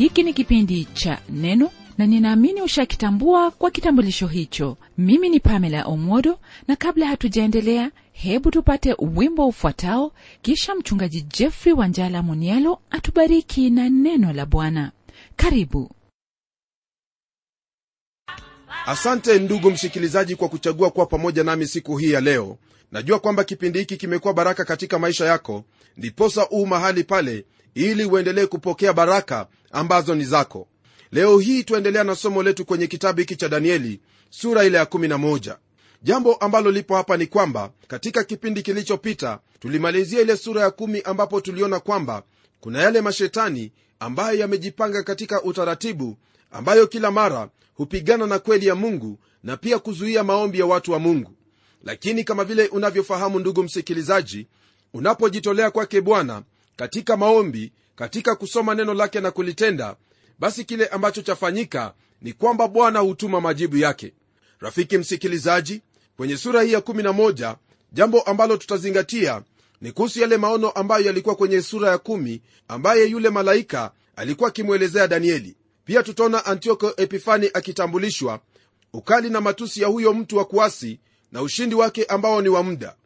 hiki ni kipindi cha neno na ninaamini ushakitambua kwa kitambulisho hicho. Mimi ni pamela omodo na kabla hatujaendelea hebu tupate wimbo ufuatao kisha mchungaji jeffrey wanjala munialo atubariki na neno la bwana. Karibu. Asante ndugu msikilizaji kwa kuchagua kuwa pamoja nami siku hii ya leo. Najua kwamba kipindi hiki kimekuwa baraka katika maisha yako ndiposa uu mahali pale ili uendelee kupokea baraka ambazo ni zako. Leo hii tuendelea na somo letu kwenye kitabu hiki cha danieli sura ile ya 11 jambo ambalo lipo hapa ni kwamba katika kipindi kilichopita tulimalizia ile sura ya kumi ambapo tuliona kwamba kuna yale mashetani ambayo yamejipanga katika utaratibu ambayo kila mara hupigana na kweli ya mungu na pia kuzuia maombi ya watu wa mungu. Lakini kama vile unavyofahamu ndugu msikilizaji unapojitolea kwake bwana katika maombi katika kusoma neno lake na kulitenda basi kile ambacho chafanyika ni kwamba bwana hutuma majibu yake. Rafiki msikilizaji kwenye sura hii ya 11 jambo ambalo tutazingatia ni kuhusu yale maono ambayo yalikuwa kwenye sura ya 1 ambaye yule malaika alikuwa akimwelezea danieli. Pia tutaona antioko epifani akitambulishwa ukali na matusi ya huyo mtu wa kuasi na ushindi wake ambao ni wa muda.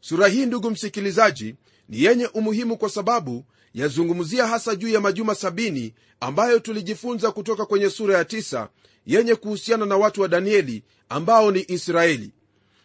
Sura hii ndugu msikilizaji ni yenye umuhimu kwa sababu yazungumzia hasa juu ya majuma sabini ambayo tulijifunza kutoka kwenye sura ya tisa yenye kuhusiana na watu wa danieli ambao ni israeli.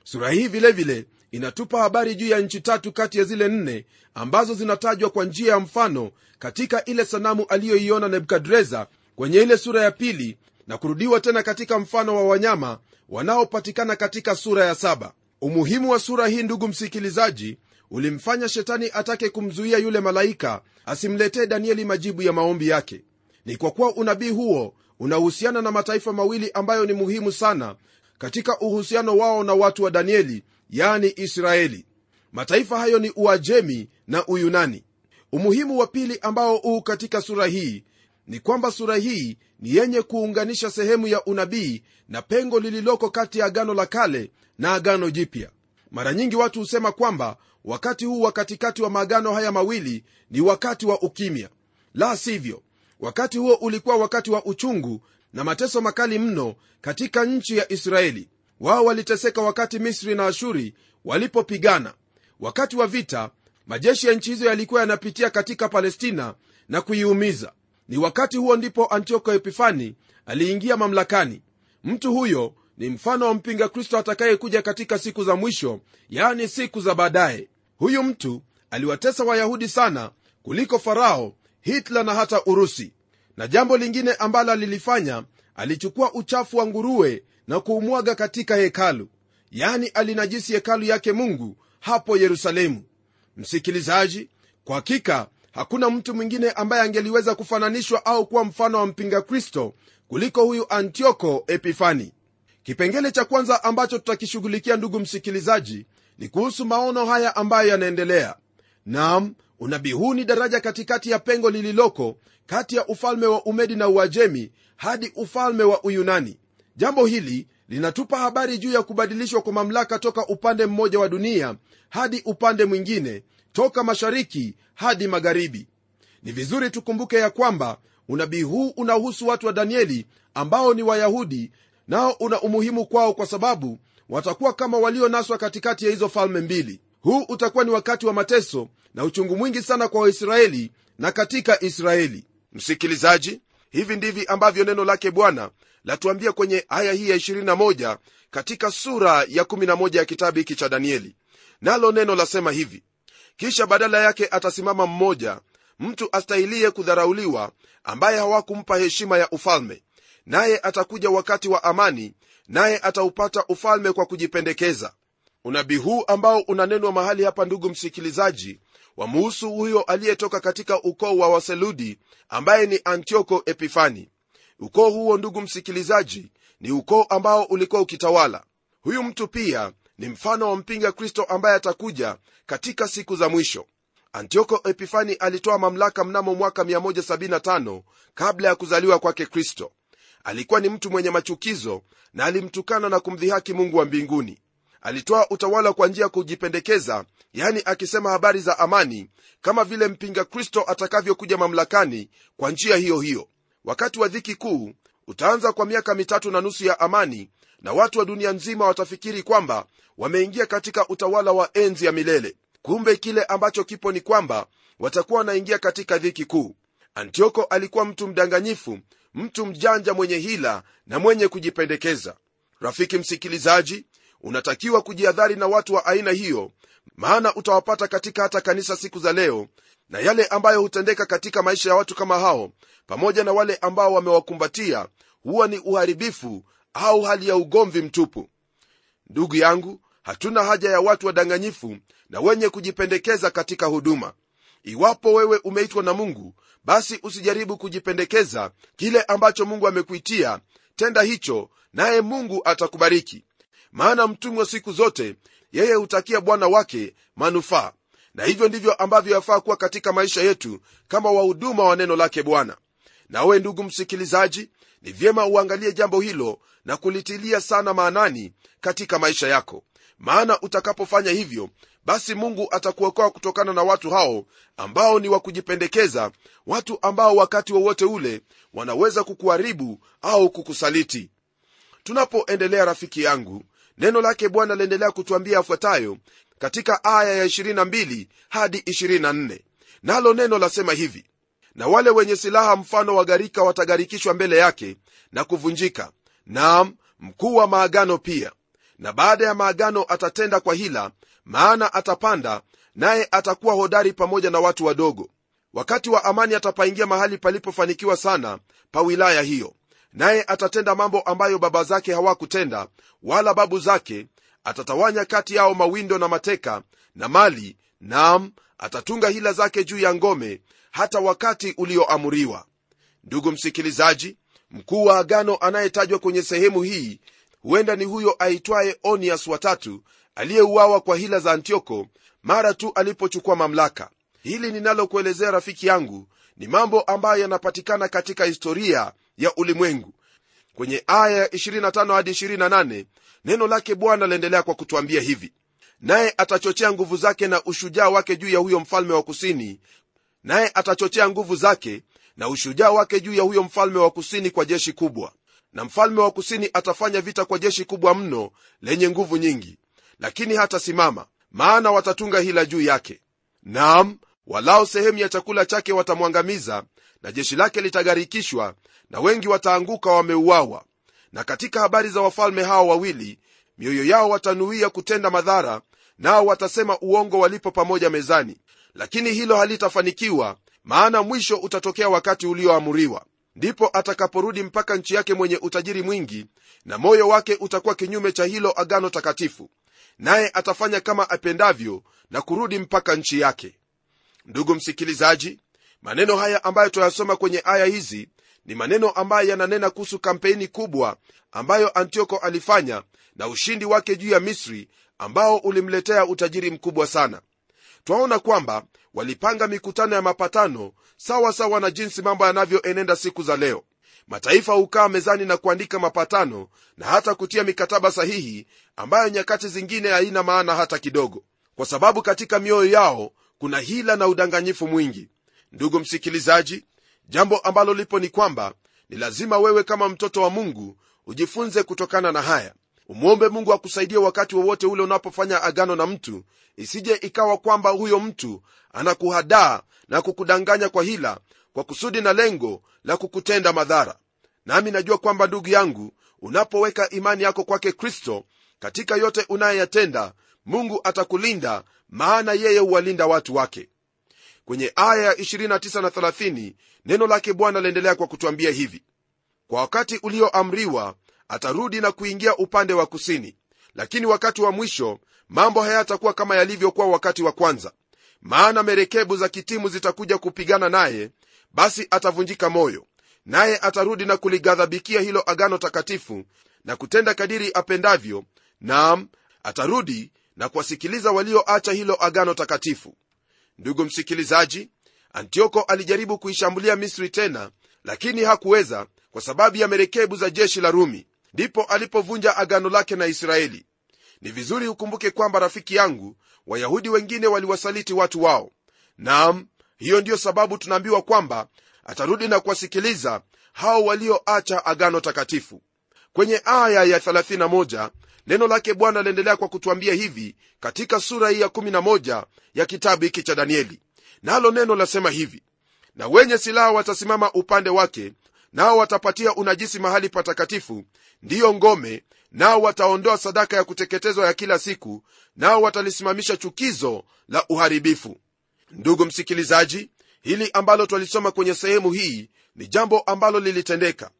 Sura hii vilevile vile, inatupa habari juu ya nchi tatu kati ya zile nne ambazo zinatajwa kwa njia ya mfano katika ile sanamu aliyoiona nebukadreza kwenye ile sura ya pili na kurudiwa tena katika mfano wa wanyama wanaopatikana katika sura ya saba. Umuhimu wa sura hii ndugu msikilizaji ulimfanya shetani atake kumzuia yule malaika asimletee danieli majibu ya maombi yake. Ni kwa kuwa unabii huo unahusiana na mataifa mawili ambayo ni muhimu sana katika uhusiano wao na watu wa danieli yani israeli. Mataifa hayo ni uajemi na uyunani. Umuhimu wa pili ambao huu katika sura hii ni kwamba sura hii ni yenye kuunganisha sehemu ya unabii na pengo lililoko kati ya agano la kale na agano jipya. Mara nyingi watu husema kwamba wakati huu wa katikati wa maagano haya mawili ni wakati wa ukimya. La sivyo wakati huo ulikuwa wakati wa uchungu na mateso makali mno katika nchi ya israeli. Wao waliteseka wakati misri na ashuri walipopigana. Wakati wa vita majeshi ya nchi hizo yalikuwa yanapitia katika palestina na kuiumiza. Ni wakati huo ndipo antioko epifani aliingia mamlakani. Mtu huyo ni mfano wa mpinga kristo atakayekuja katika siku za mwisho yaani siku za baadaye. Huyu mtu aliwatesa wayahudi sana kuliko farao hitler na hata urusi. Na jambo lingine ambalo alilifanya alichukua uchafu wa nguruwe na kuumwaga katika hekalu. Yani alinajisi hekalu yake mungu hapo yerusalemu. Msikilizaji kwa hakika hakuna mtu mwingine ambaye angeliweza kufananishwa au kuwa mfano wa mpinga kristo kuliko huyu antioko epifani kipengele cha kwanza ambacho tutakishughulikia ndugu msikilizaji ni kuhusu maono haya ambayo yanaendelea. Nam unabii huu ni daraja katikati ya pengo lililoko kati ya ufalme wa umedi na uajemi hadi ufalme wa uyunani. Jambo hili linatupa habari juu ya kubadilishwa kwa mamlaka toka upande mmoja wa dunia hadi upande mwingine toka mashariki hadi magharibi. Ni vizuri tukumbuke ya kwamba unabii huu unahusu watu wa danieli ambao ni wayahudi nao una umuhimu kwao kwa sababu watakuwa kama walionaswa katikati ya hizo falme mbili. Huu utakuwa ni wakati wa mateso na uchungu mwingi sana kwa waisraeli na katika israeli. Msikilizaji hivi ndivi ambavyo neno lake bwana latuambia kwenye aya hii ya 21 katika sura ya 11 ya kitabu hiki cha danieli. Nalo neno lasema hivi kisha badala yake atasimama mmoja mtu astahilie kudharauliwa ambaye hawakumpa heshima ya ufalme naye atakuja wakati wa amani naye ataupata ufalme kwa kujipendekeza. Unabii huu ambao unanenwa mahali hapa ndugu msikilizaji wamuhusu huyo aliyetoka katika ukoo wa waseludi ambaye ni antioko epifani. Ukoo huo ndugu msikilizaji ni ukoo ambao ulikuwa ukitawala. Huyu mtu pia ni mfano wa mpinga kristo ambaye atakuja katika siku za mwisho. Antioko epifani alitoa mamlaka mnamo mwaka 175 kabla ya kuzaliwa kwake kristo alikuwa ni mtu mwenye machukizo na alimtukana na kumdhihaki mungu wa mbinguni. Alitoa utawala kwa njia ya kujipendekeza yani akisema habari za amani kama vile mpinga kristo atakavyokuja mamlakani kwa njia hiyo hiyo. Wakati wa dhiki kuu utaanza kwa miaka mitatu na nusu ya amani na watu wa dunia nzima watafikiri kwamba wameingia katika utawala wa enzi ya milele. Kumbe kile ambacho kipo ni kwamba watakuwa wanaingia katika dhiki kuu. Antioko alikuwa mtu mdanganyifu mtu mjanja mwenye hila na mwenye kujipendekeza. Rafiki msikilizaji unatakiwa kujihadhari na watu wa aina hiyo maana utawapata katika hata kanisa siku za leo na yale ambayo hutendeka katika maisha ya watu kama hao pamoja na wale ambao wamewakumbatia huwa ni uharibifu au hali ya ugomvi mtupu. Ndugu yangu hatuna haja ya watu wadanganyifu na wenye kujipendekeza katika huduma. Iwapo wewe umeitwa na mungu basi usijaribu kujipendekeza kile ambacho mungu amekuitia. Tenda hicho naye mungu atakubariki. Maana mtumwa siku zote yeye hutakia bwana wake manufaa. Na hivyo ndivyo ambavyo yafaa kuwa katika maisha yetu kama wahuduma wa neno lake bwana. Nawe ndugu msikilizaji ni vyema uangalie jambo hilo na kulitilia sana maanani katika maisha yako. Maana utakapofanya hivyo basi mungu atakuokoa kutokana na watu hao ambao ni wa kujipendekeza. Watu ambao wakati wowote wa ule wanaweza kukuharibu au kukusaliti. Tunapoendelea rafiki yangu neno lake bwana laendelea kutuambia yafuatayo katika aya ya 22 hadi 24 nalo neno lasema hivi na wale wenye silaha mfano wa gharika watagarikishwa mbele yake na kuvunjika. Naam mkuu wa maagano pia. Na baada ya maagano atatenda kwa hila maana atapanda naye atakuwa hodari pamoja na watu wadogo. Wakati wa amani atapaingia mahali palipofanikiwa sana pa wilaya hiyo. Naye atatenda mambo ambayo baba zake hawakutenda wala babu zake. Atatawanya kati yao mawindo na mateka na mali nam atatunga hila zake juu ya ngome hata wakati ulioamuriwa. Ndugu msikilizaji mkuu wa agano anayetajwa kwenye sehemu hii huenda ni huyo aitwaye onias watatu aliyeuawa kwa hila za antioko mara tu alipochukua mamlaka. Hili ninalokuelezea rafiki yangu ni mambo ambayo yanapatikana katika historia ya ulimwengu. Kwenye aya ya 25 hadi 28 neno lake bwana laendelea kwa kutwambia hivi. Naye atachochea nguvu zake na ushujaa wake juu ya huyo mfalme wa kusini. Naye atachochea nguvu zake na ushujaa wake juu ya huyo mfalme wa kusini kwa jeshi kubwa. Na mfalme wa kusini atafanya vita kwa jeshi kubwa mno lenye nguvu nyingi lakini hatasimama maana watatunga hila juu yake. Naam walao sehemu ya chakula chake watamwangamiza na jeshi lake litagharikishwa na wengi wataanguka wameuawa. Na katika habari za wafalme hao wawili mioyo yao watanuia kutenda madhara nao watasema uongo walipo pamoja mezani. Lakini hilo halitafanikiwa maana mwisho utatokea wakati ulioamuriwa. Ndipo atakaporudi mpaka nchi yake mwenye utajiri mwingi na moyo wake utakuwa kinyume cha hilo agano takatifu naye atafanya kama apendavyo na kurudi mpaka nchi yake. Ndugu msikilizaji maneno haya ambayo tuyasoma kwenye aya hizi ni maneno ambayo yananena kuhusu kampeni kubwa ambayo antioko alifanya na ushindi wake juu ya misri ambao ulimletea utajiri mkubwa sana. Twaona kwamba walipanga mikutano ya mapatano sawa sawa na jinsi mambo yanavyoenenda siku za leo mataifa hukaa mezani na kuandika mapatano na hata kutia mikataba sahihi ambayo nyakati zingine haina maana hata kidogo. Kwa sababu katika mioyo yao kuna hila na udanganyifu mwingi. Ndugu msikilizaji jambo ambalo lipo ni kwamba ni lazima wewe kama mtoto wa mungu ujifunze kutokana na haya. Umwombe mungu akusaidie wakati wowote ule unapofanya agano na mtu isije ikawa kwamba huyo mtu anakuhadaa na kukudanganya kwa hila kwa kusudi na lengo la kukutenda madhara. Nami najua kwamba ndugu yangu unapoweka imani yako kwake kristo katika yote unayoyatenda mungu atakulinda maana yeye huwalinda watu wake. Kwenye aya ya 29 na 30 neno lake bwana laendelea kwa kutwambia hivi. Kwa wakati ulioamriwa atarudi na kuingia upande wa kusini. Lakini wakati wa mwisho mambo hayatakuwa kama yalivyokuwa wakati wa kwanza. Maana merekebu za kitimu zitakuja kupigana naye basi atavunjika moyo naye atarudi na kulighadhabikia hilo agano takatifu na kutenda kadiri apendavyo naam atarudi na kuwasikiliza walioacha hilo agano takatifu. Ndugu msikilizaji antioko alijaribu kuishambulia misri tena lakini hakuweza kwa sababu ya merekebu za jeshi la rumi. Ndipo alipovunja agano lake na israeli. Ni vizuri ukumbuke kwamba rafiki yangu wayahudi wengine waliwasaliti watu wao. Nam hiyo ndiyo sababu tunaambiwa kwamba atarudi na kuwasikiliza hao walioacha agano takatifu. Kwenye aya ya 31 neno lake bwana aliendelea kwa kutuambia hivi katika sura hii ya 11 ya kitabu hiki cha danieli. Nalo neno lasema hivi na wenye silaha watasimama upande wake nao watapatia unajisi mahali patakatifu ndiyo ngome nao wataondoa sadaka ya kuteketezwa ya kila siku nao watalisimamisha chukizo la uharibifu ndugu msikilizaji hili ambalo twalisoma kwenye sehemu hii ni jambo ambalo lilitendeka.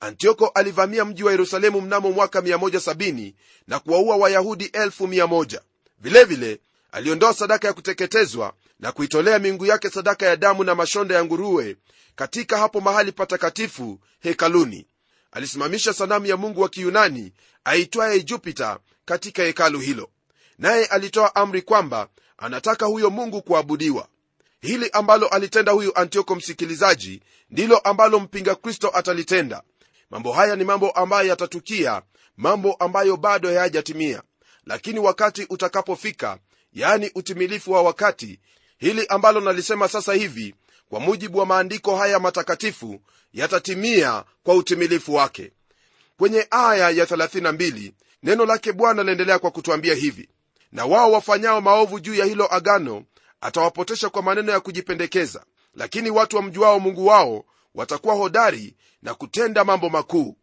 Antioko alivamia mji wa yerusalemu mnamo mwaka 170 na kuwaua wayahudi 1 vilevile aliondoa sadaka ya kuteketezwa na kuitolea miungu yake sadaka ya damu na mashonda ya nguruwe katika hapo mahali patakatifu hekaluni. Alisimamisha sanamu ya mungu wa kiyunani aitwaye jupita katika hekalu hilo. Naye alitoa amri kwamba anataka huyo mungu kuabudiwa. Hili ambalo alitenda huyu antioko msikilizaji ndilo ambalo mpinga kristo atalitenda. Mambo haya ni mambo ambayo yatatukia mambo ambayo bado hayajatimia. Lakini wakati utakapofika yaani utimilifu wa wakati hili ambalo nalisema sasa hivi kwa mujibu wa maandiko haya matakatifu yatatimia kwa utimilifu wake. Kwenye aya ya 32 neno lake bwana laendelea kwa kutwambia hivi na wao wafanyao maovu juu ya hilo agano atawapotesha kwa maneno ya kujipendekeza. Lakini watu wamjuao mungu wao watakuwa hodari na kutenda mambo makuu.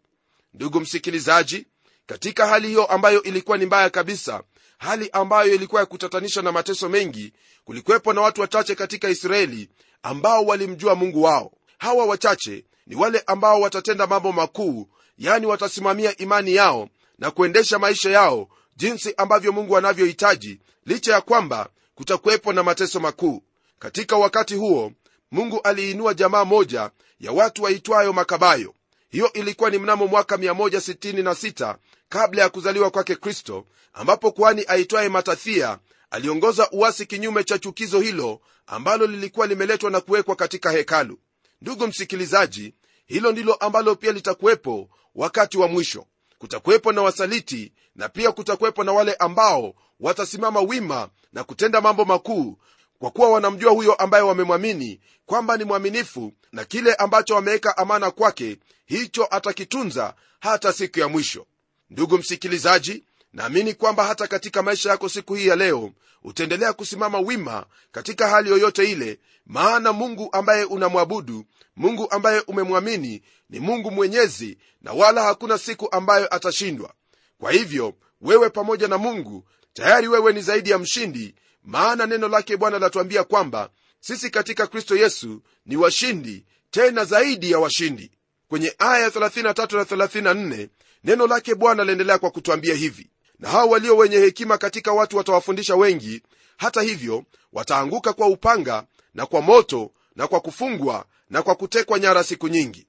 Ndugu msikilizaji katika hali hiyo ambayo ilikuwa ni mbaya kabisa hali ambayo ilikuwa ya kutatanisha na mateso mengi kulikuwepo na watu wachache katika israeli ambao walimjua mungu wao. Hawa wachache ni wale ambao watatenda mambo makuu yani watasimamia imani yao na kuendesha maisha yao jinsi ambavyo mungu anavyohitaji licha ya kwamba kutakuwepo na mateso makuu. Katika wakati huo mungu aliinua jamaa moja ya watu waitwayo makabayo. Hiyo ilikuwa ni mnamo mwaka 166 kabla ya kuzaliwa kwake kristo ambapo kwani aitwaye matathia aliongoza uasi kinyume cha chukizo hilo ambalo lilikuwa limeletwa na kuwekwa katika hekalu. Ndugu msikilizaji hilo ndilo ambalo pia litakuwepo wakati wa mwisho. Kutakuwepo na wasaliti na pia kutakuwepo na wale ambao watasimama wima na kutenda mambo makuu kwa kuwa wanamjua huyo ambaye wamemwamini kwamba ni mwaminifu na kile ambacho wameweka amana kwake hicho atakitunza hata siku ya mwisho. Ndugu msikilizaji naamini kwamba hata katika maisha yako siku hii ya leo utaendelea kusimama wima katika hali yoyote ile maana mungu ambaye unamwabudu mungu ambaye umemwamini ni mungu mwenyezi na wala hakuna siku ambayo atashindwa kwa hivyo wewe pamoja na mungu tayari wewe ni zaidi ya mshindi maana neno lake bwana latuambia kwamba sisi katika kristo yesu ni washindi tena zaidi ya washindi. Kwenye aya 33 na 34 neno lake bwana laendelea kwa kutwambia hivi. Na hao walio wenye hekima katika watu watawafundisha wengi hata hivyo wataanguka kwa upanga na kwa moto na kwa kufungwa na kwa kutekwa nyara siku nyingi.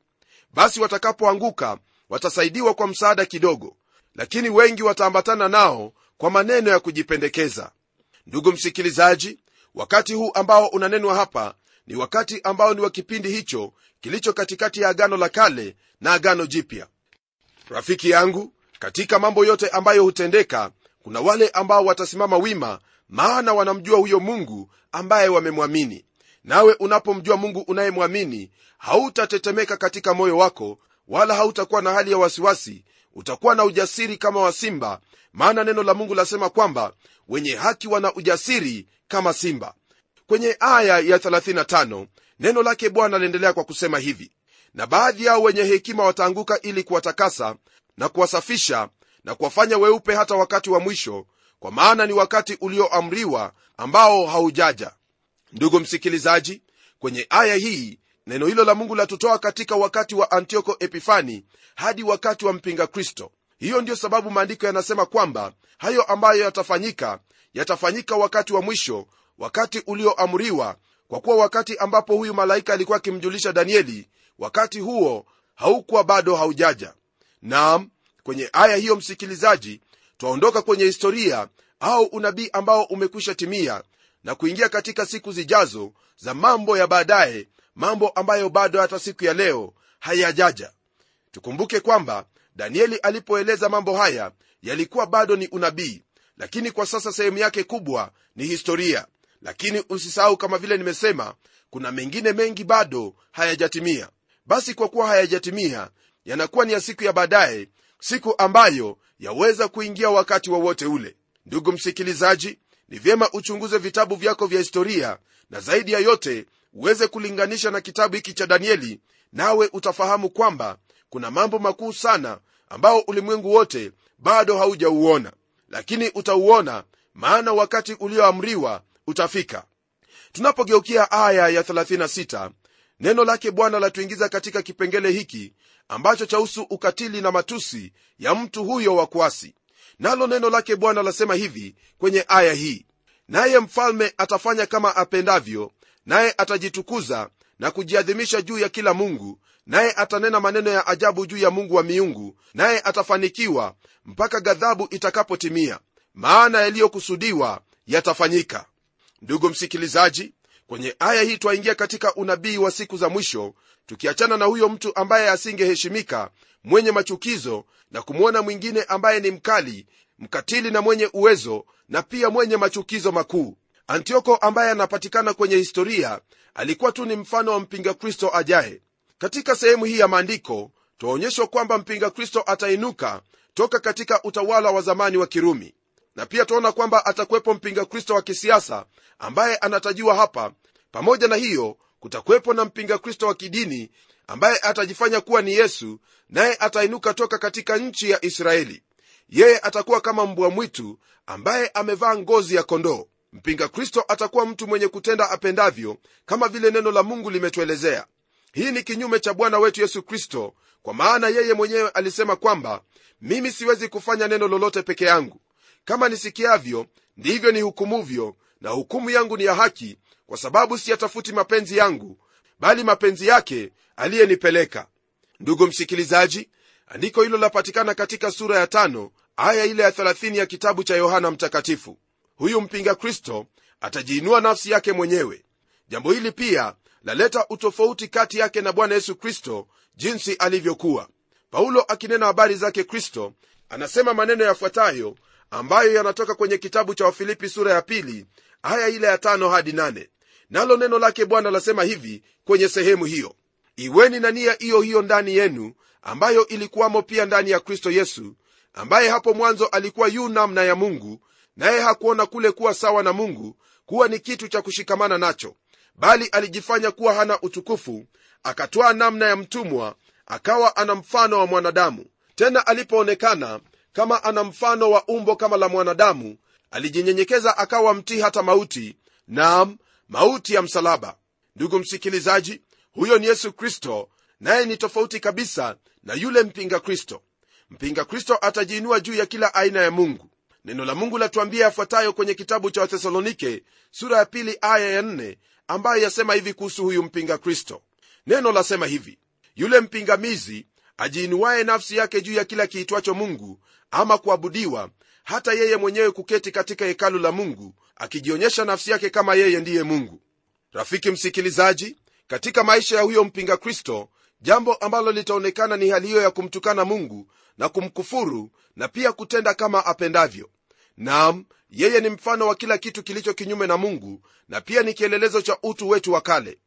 Basi watakapoanguka watasaidiwa kwa msaada kidogo lakini wengi wataambatana nao kwa maneno ya kujipendekeza. Ndugu msikilizaji wakati huu ambao unanenwa hapa ni wakati ambao ni wa kipindi hicho kilicho katikati ya agano la kale na agano jipya. Rafiki yangu katika mambo yote ambayo hutendeka kuna wale ambao watasimama wima maana wanamjua huyo mungu ambaye wamemwamini. Nawe unapomjua mungu unayemwamini hautatetemeka katika moyo wako wala hautakuwa na hali ya wasiwasi utakuwa na ujasiri kama wa simba maana neno la mungu lasema kwamba wenye haki wana ujasiri kama simba. Kwenye aya ya 35 neno lake bwana liendelea kwa kusema hivi na baadhi yao wenye hekima wataanguka ili kuwatakasa na kuwasafisha na kuwafanya weupe hata wakati wa mwisho kwa maana ni wakati ulioamriwa ambao haujaja. Ndugu msikilizaji kwenye aya hii neno hilo la mungu latutoa katika wakati wa antioko epifani hadi wakati wa mpinga kristo. Hiyo ndiyo sababu maandiko yanasema kwamba hayo ambayo yatafanyika yatafanyika wakati wa mwisho wakati ulioamriwa kwa kuwa wakati ambapo huyu malaika alikuwa akimjulisha danieli wakati huo haukuwa bado haujaja. Naam kwenye aya hiyo msikilizaji twaondoka kwenye historia au unabii ambao umekwisha timia na kuingia katika siku zijazo za mambo ya baadaye mambo ambayo bado hata siku ya leo hayajaja. Tukumbuke kwamba danieli alipoeleza mambo haya yalikuwa bado ni unabii lakini kwa sasa sehemu yake kubwa ni historia. Lakini usisahau kama vile nimesema kuna mengine mengi bado hayajatimia. Basi kwa kuwa hayajatimia yanakuwa ni ya siku ya baadaye siku ambayo yaweza kuingia wakati wowote wa ule. Ndugu msikilizaji ni vyema uchunguze vitabu vyako vya historia na zaidi ya yote uweze kulinganisha na kitabu hiki cha danieli nawe utafahamu kwamba kuna mambo makuu sana ambao ulimwengu wote bado haujauona lakini utauona maana wakati ulioamriwa utafika. Tunapogeukia aya ya 36 neno lake bwana latuingiza katika kipengele hiki ambacho chahusu ukatili na matusi ya mtu huyo wa kuasi. Nalo neno lake bwana lasema hivi kwenye aya hii naye mfalme atafanya kama apendavyo naye atajitukuza na kujiadhimisha juu ya kila mungu naye atanena maneno ya ajabu juu ya mungu wa miungu naye atafanikiwa mpaka ghadhabu itakapotimia maana yaliyokusudiwa yatafanyika. Ndugu msikilizaji kwenye aya hii twaingia katika unabii wa siku za mwisho tukiachana na huyo mtu ambaye asingeheshimika mwenye machukizo na kumwona mwingine ambaye ni mkali mkatili na mwenye uwezo na pia mwenye machukizo makuu antioko ambaye anapatikana kwenye historia alikuwa tu ni mfano wa mpinga kristo ajaye. Katika sehemu hii ya maandiko twaonyeshwa kwamba mpinga kristo atainuka toka katika utawala wa zamani wa kirumi. Na pia twaona kwamba atakuwepo mpinga kristo wa kisiasa ambaye anatajiwa hapa. Pamoja na hiyo kutakuwepo na mpinga kristo wa kidini ambaye atajifanya kuwa ni yesu naye atainuka toka katika nchi ya israeli. Yeye atakuwa kama mbwa mwitu ambaye amevaa ngozi ya kondoo mpinga kristo atakuwa mtu mwenye kutenda apendavyo kama vile neno la mungu limetuelezea. Hii ni kinyume cha bwana wetu yesu kristo kwa maana yeye mwenyewe alisema kwamba mimi siwezi kufanya neno lolote peke yangu. Kama nisikiavyo ndivyo nihukumuvyo na hukumu yangu ni ya haki kwa sababu siyatafuti mapenzi yangu bali mapenzi yake aliyenipeleka. Ndugu msikilizaji andiko hilo lapatikana katika sura ya tano aya ile ya 30 ya kitabu cha yohana mtakatifu huyu mpinga kristo atajiinua nafsi yake mwenyewe. Jambo hili pia laleta utofauti kati yake na bwana yesu kristo jinsi alivyokuwa. Paulo akinena habari zake kristo anasema maneno yafuatayo ambayo yanatoka kwenye kitabu cha wafilipi sura ya pili aya ile ya tano hadi nane. Nalo neno lake bwana lasema hivi kwenye sehemu hiyo. Iweni na nia hiyo hiyo ndani yenu ambayo ilikuwamo pia ndani ya kristo yesu ambaye hapo mwanzo alikuwa yu namna ya mungu naye hakuona kule kuwa sawa na mungu kuwa ni kitu cha kushikamana nacho bali alijifanya kuwa hana utukufu akatwaa namna ya mtumwa akawa ana mfano wa mwanadamu. Tena alipoonekana kama ana mfano wa umbo kama la mwanadamu alijinyenyekeza akawa mtii hata mauti naam mauti ya msalaba. Ndugu msikilizaji huyo ni yesu kristo naye ni tofauti kabisa na yule mpinga kristo. Mpinga kristo atajiinua juu ya kila aina ya mungu neno la mungu latuambia yafuatayo kwenye kitabu cha wathesalonike sura ya pili aya ya nne ambayo yasema hivi kuhusu huyu mpinga kristo. Neno lasema hivi yule mpingamizi ajiinuaye nafsi yake juu ya kila kiitwacho mungu ama kuabudiwa hata yeye mwenyewe kuketi katika hekalu la mungu akijionyesha nafsi yake kama yeye ndiye mungu. Rafiki msikilizaji katika maisha ya huyo mpinga kristo jambo ambalo litaonekana ni hali hiyo ya kumtukana mungu na kumkufuru na pia kutenda kama apendavyo nam yeye ni mfano wa kila kitu kilicho kinyume na mungu na pia ni kielelezo cha utu wetu wa kale.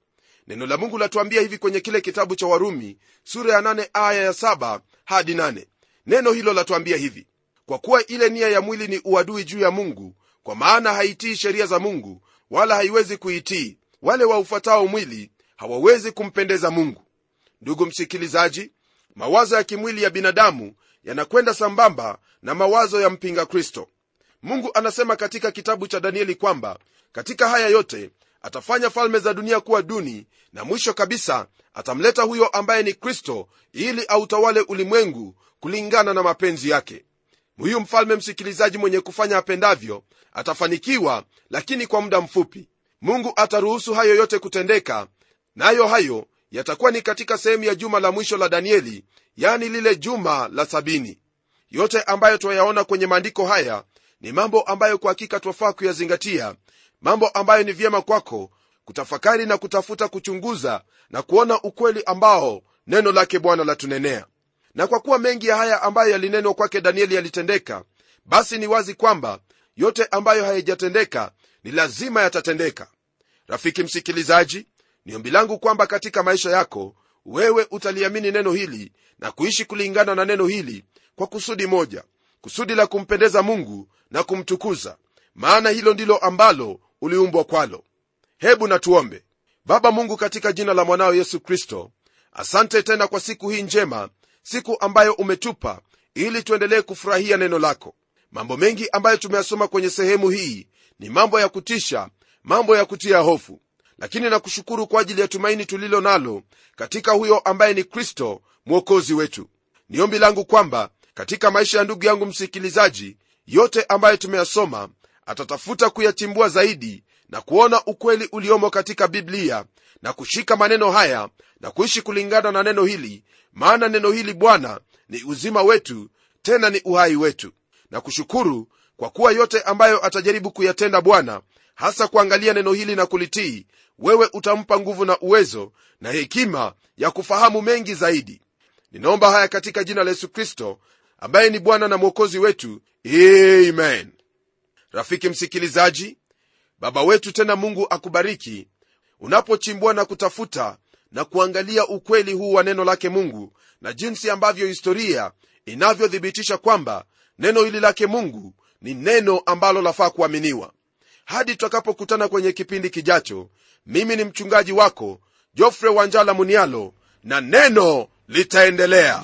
Neno la mungu latuambia hivi kwenye kile kitabu cha warumi sura ya 8 aya ya 7 hadi 8 neno hilo latuambia hivi kwa kuwa ile nia ya mwili ni uadui juu ya mungu kwa maana haitii sheria za mungu wala haiwezi kuitii. Wale waufuatao mwili hawawezi kumpendeza mungu. Ndugu msikilizaji mawazo ya kimwili ya binadamu yanakwenda sambamba na mawazo ya mpinga kristo mungu anasema katika kitabu cha danieli kwamba katika haya yote atafanya falme za dunia kuwa duni na mwisho kabisa atamleta huyo ambaye ni kristo ili autawale ulimwengu kulingana na mapenzi yake. Huyu mfalme msikilizaji mwenye kufanya apendavyo atafanikiwa lakini kwa muda mfupi. Mungu ataruhusu hayo yote kutendeka nayo na hayo yatakuwa ni katika sehemu ya juma la mwisho la danieli yani lile juma la sabini. Yote ambayo twayaona kwenye maandiko haya ni mambo ambayo kwa hakika twafaa kuyazingatia mambo ambayo ni vyema kwako kutafakari na kutafuta kuchunguza na kuona ukweli ambao neno lake bwana latunenea. Na kwa kuwa mengi ya haya ambayo yalinenwa kwake danieli yalitendeka basi ni wazi kwamba yote ambayo hayajatendeka ni lazima yatatendeka. Rafiki msikilizaji ni ombi langu kwamba katika maisha yako wewe utaliamini neno hili na kuishi kulingana na neno hili kwa kusudi moja kusudi la kumpendeza mungu na kumtukuza maana hilo ndilo ambalo uliumbwa kwalo. Hebu natuombe baba mungu katika jina la mwanao yesu kristo asante tena kwa siku hii njema siku ambayo umetupa ili tuendelee kufurahia neno lako. Mambo mengi ambayo tumeyasoma kwenye sehemu hii ni mambo ya kutisha mambo ya kutia hofu. Lakini nakushukuru kwa ajili ya tumaini tulilo nalo katika huyo ambaye ni kristo mwokozi wetu. Ni ombi langu kwamba katika maisha ya ndugu yangu msikilizaji yote ambayo tumeyasoma atatafuta kuyachimbua zaidi na kuona ukweli uliomo katika biblia na kushika maneno haya na kuishi kulingana na neno hili maana neno hili bwana ni uzima wetu tena ni uhai wetu. Na kushukuru kwa kuwa yote ambayo atajaribu kuyatenda bwana hasa kuangalia neno hili na kulitii wewe utampa nguvu na uwezo na hekima ya kufahamu mengi zaidi. Ninaomba haya katika jina la yesu kristo ambaye ni bwana na mwokozi wetu. Amen. Rafiki msikilizaji baba wetu tena mungu akubariki. Unapochimbua na kutafuta na kuangalia ukweli huu wa neno lake mungu na jinsi ambavyo historia inavyothibitisha kwamba neno hili lake mungu ni neno ambalo lafaa kuaminiwa. Hadi tutakapokutana kwenye kipindi kijacho mimi ni mchungaji wako jofre wanjala munialo na neno litaendelea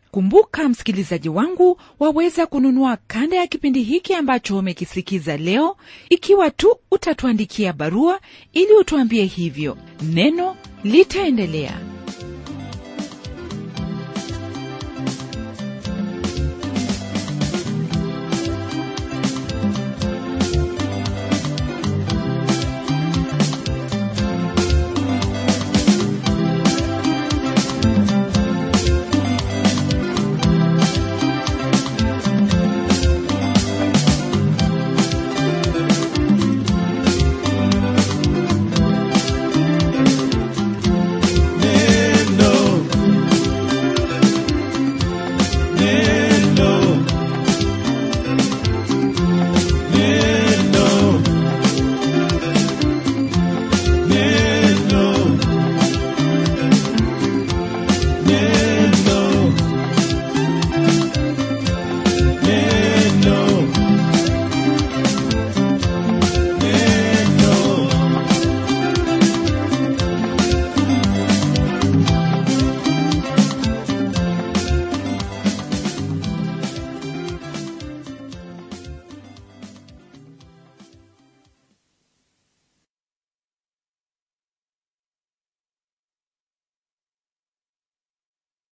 kumbuka msikilizaji wangu waweza kununua kanda ya kipindi hiki ambacho umekisikiza leo. Ikiwa tu utatuandikia barua ili utuambie hivyo. Neno litaendelea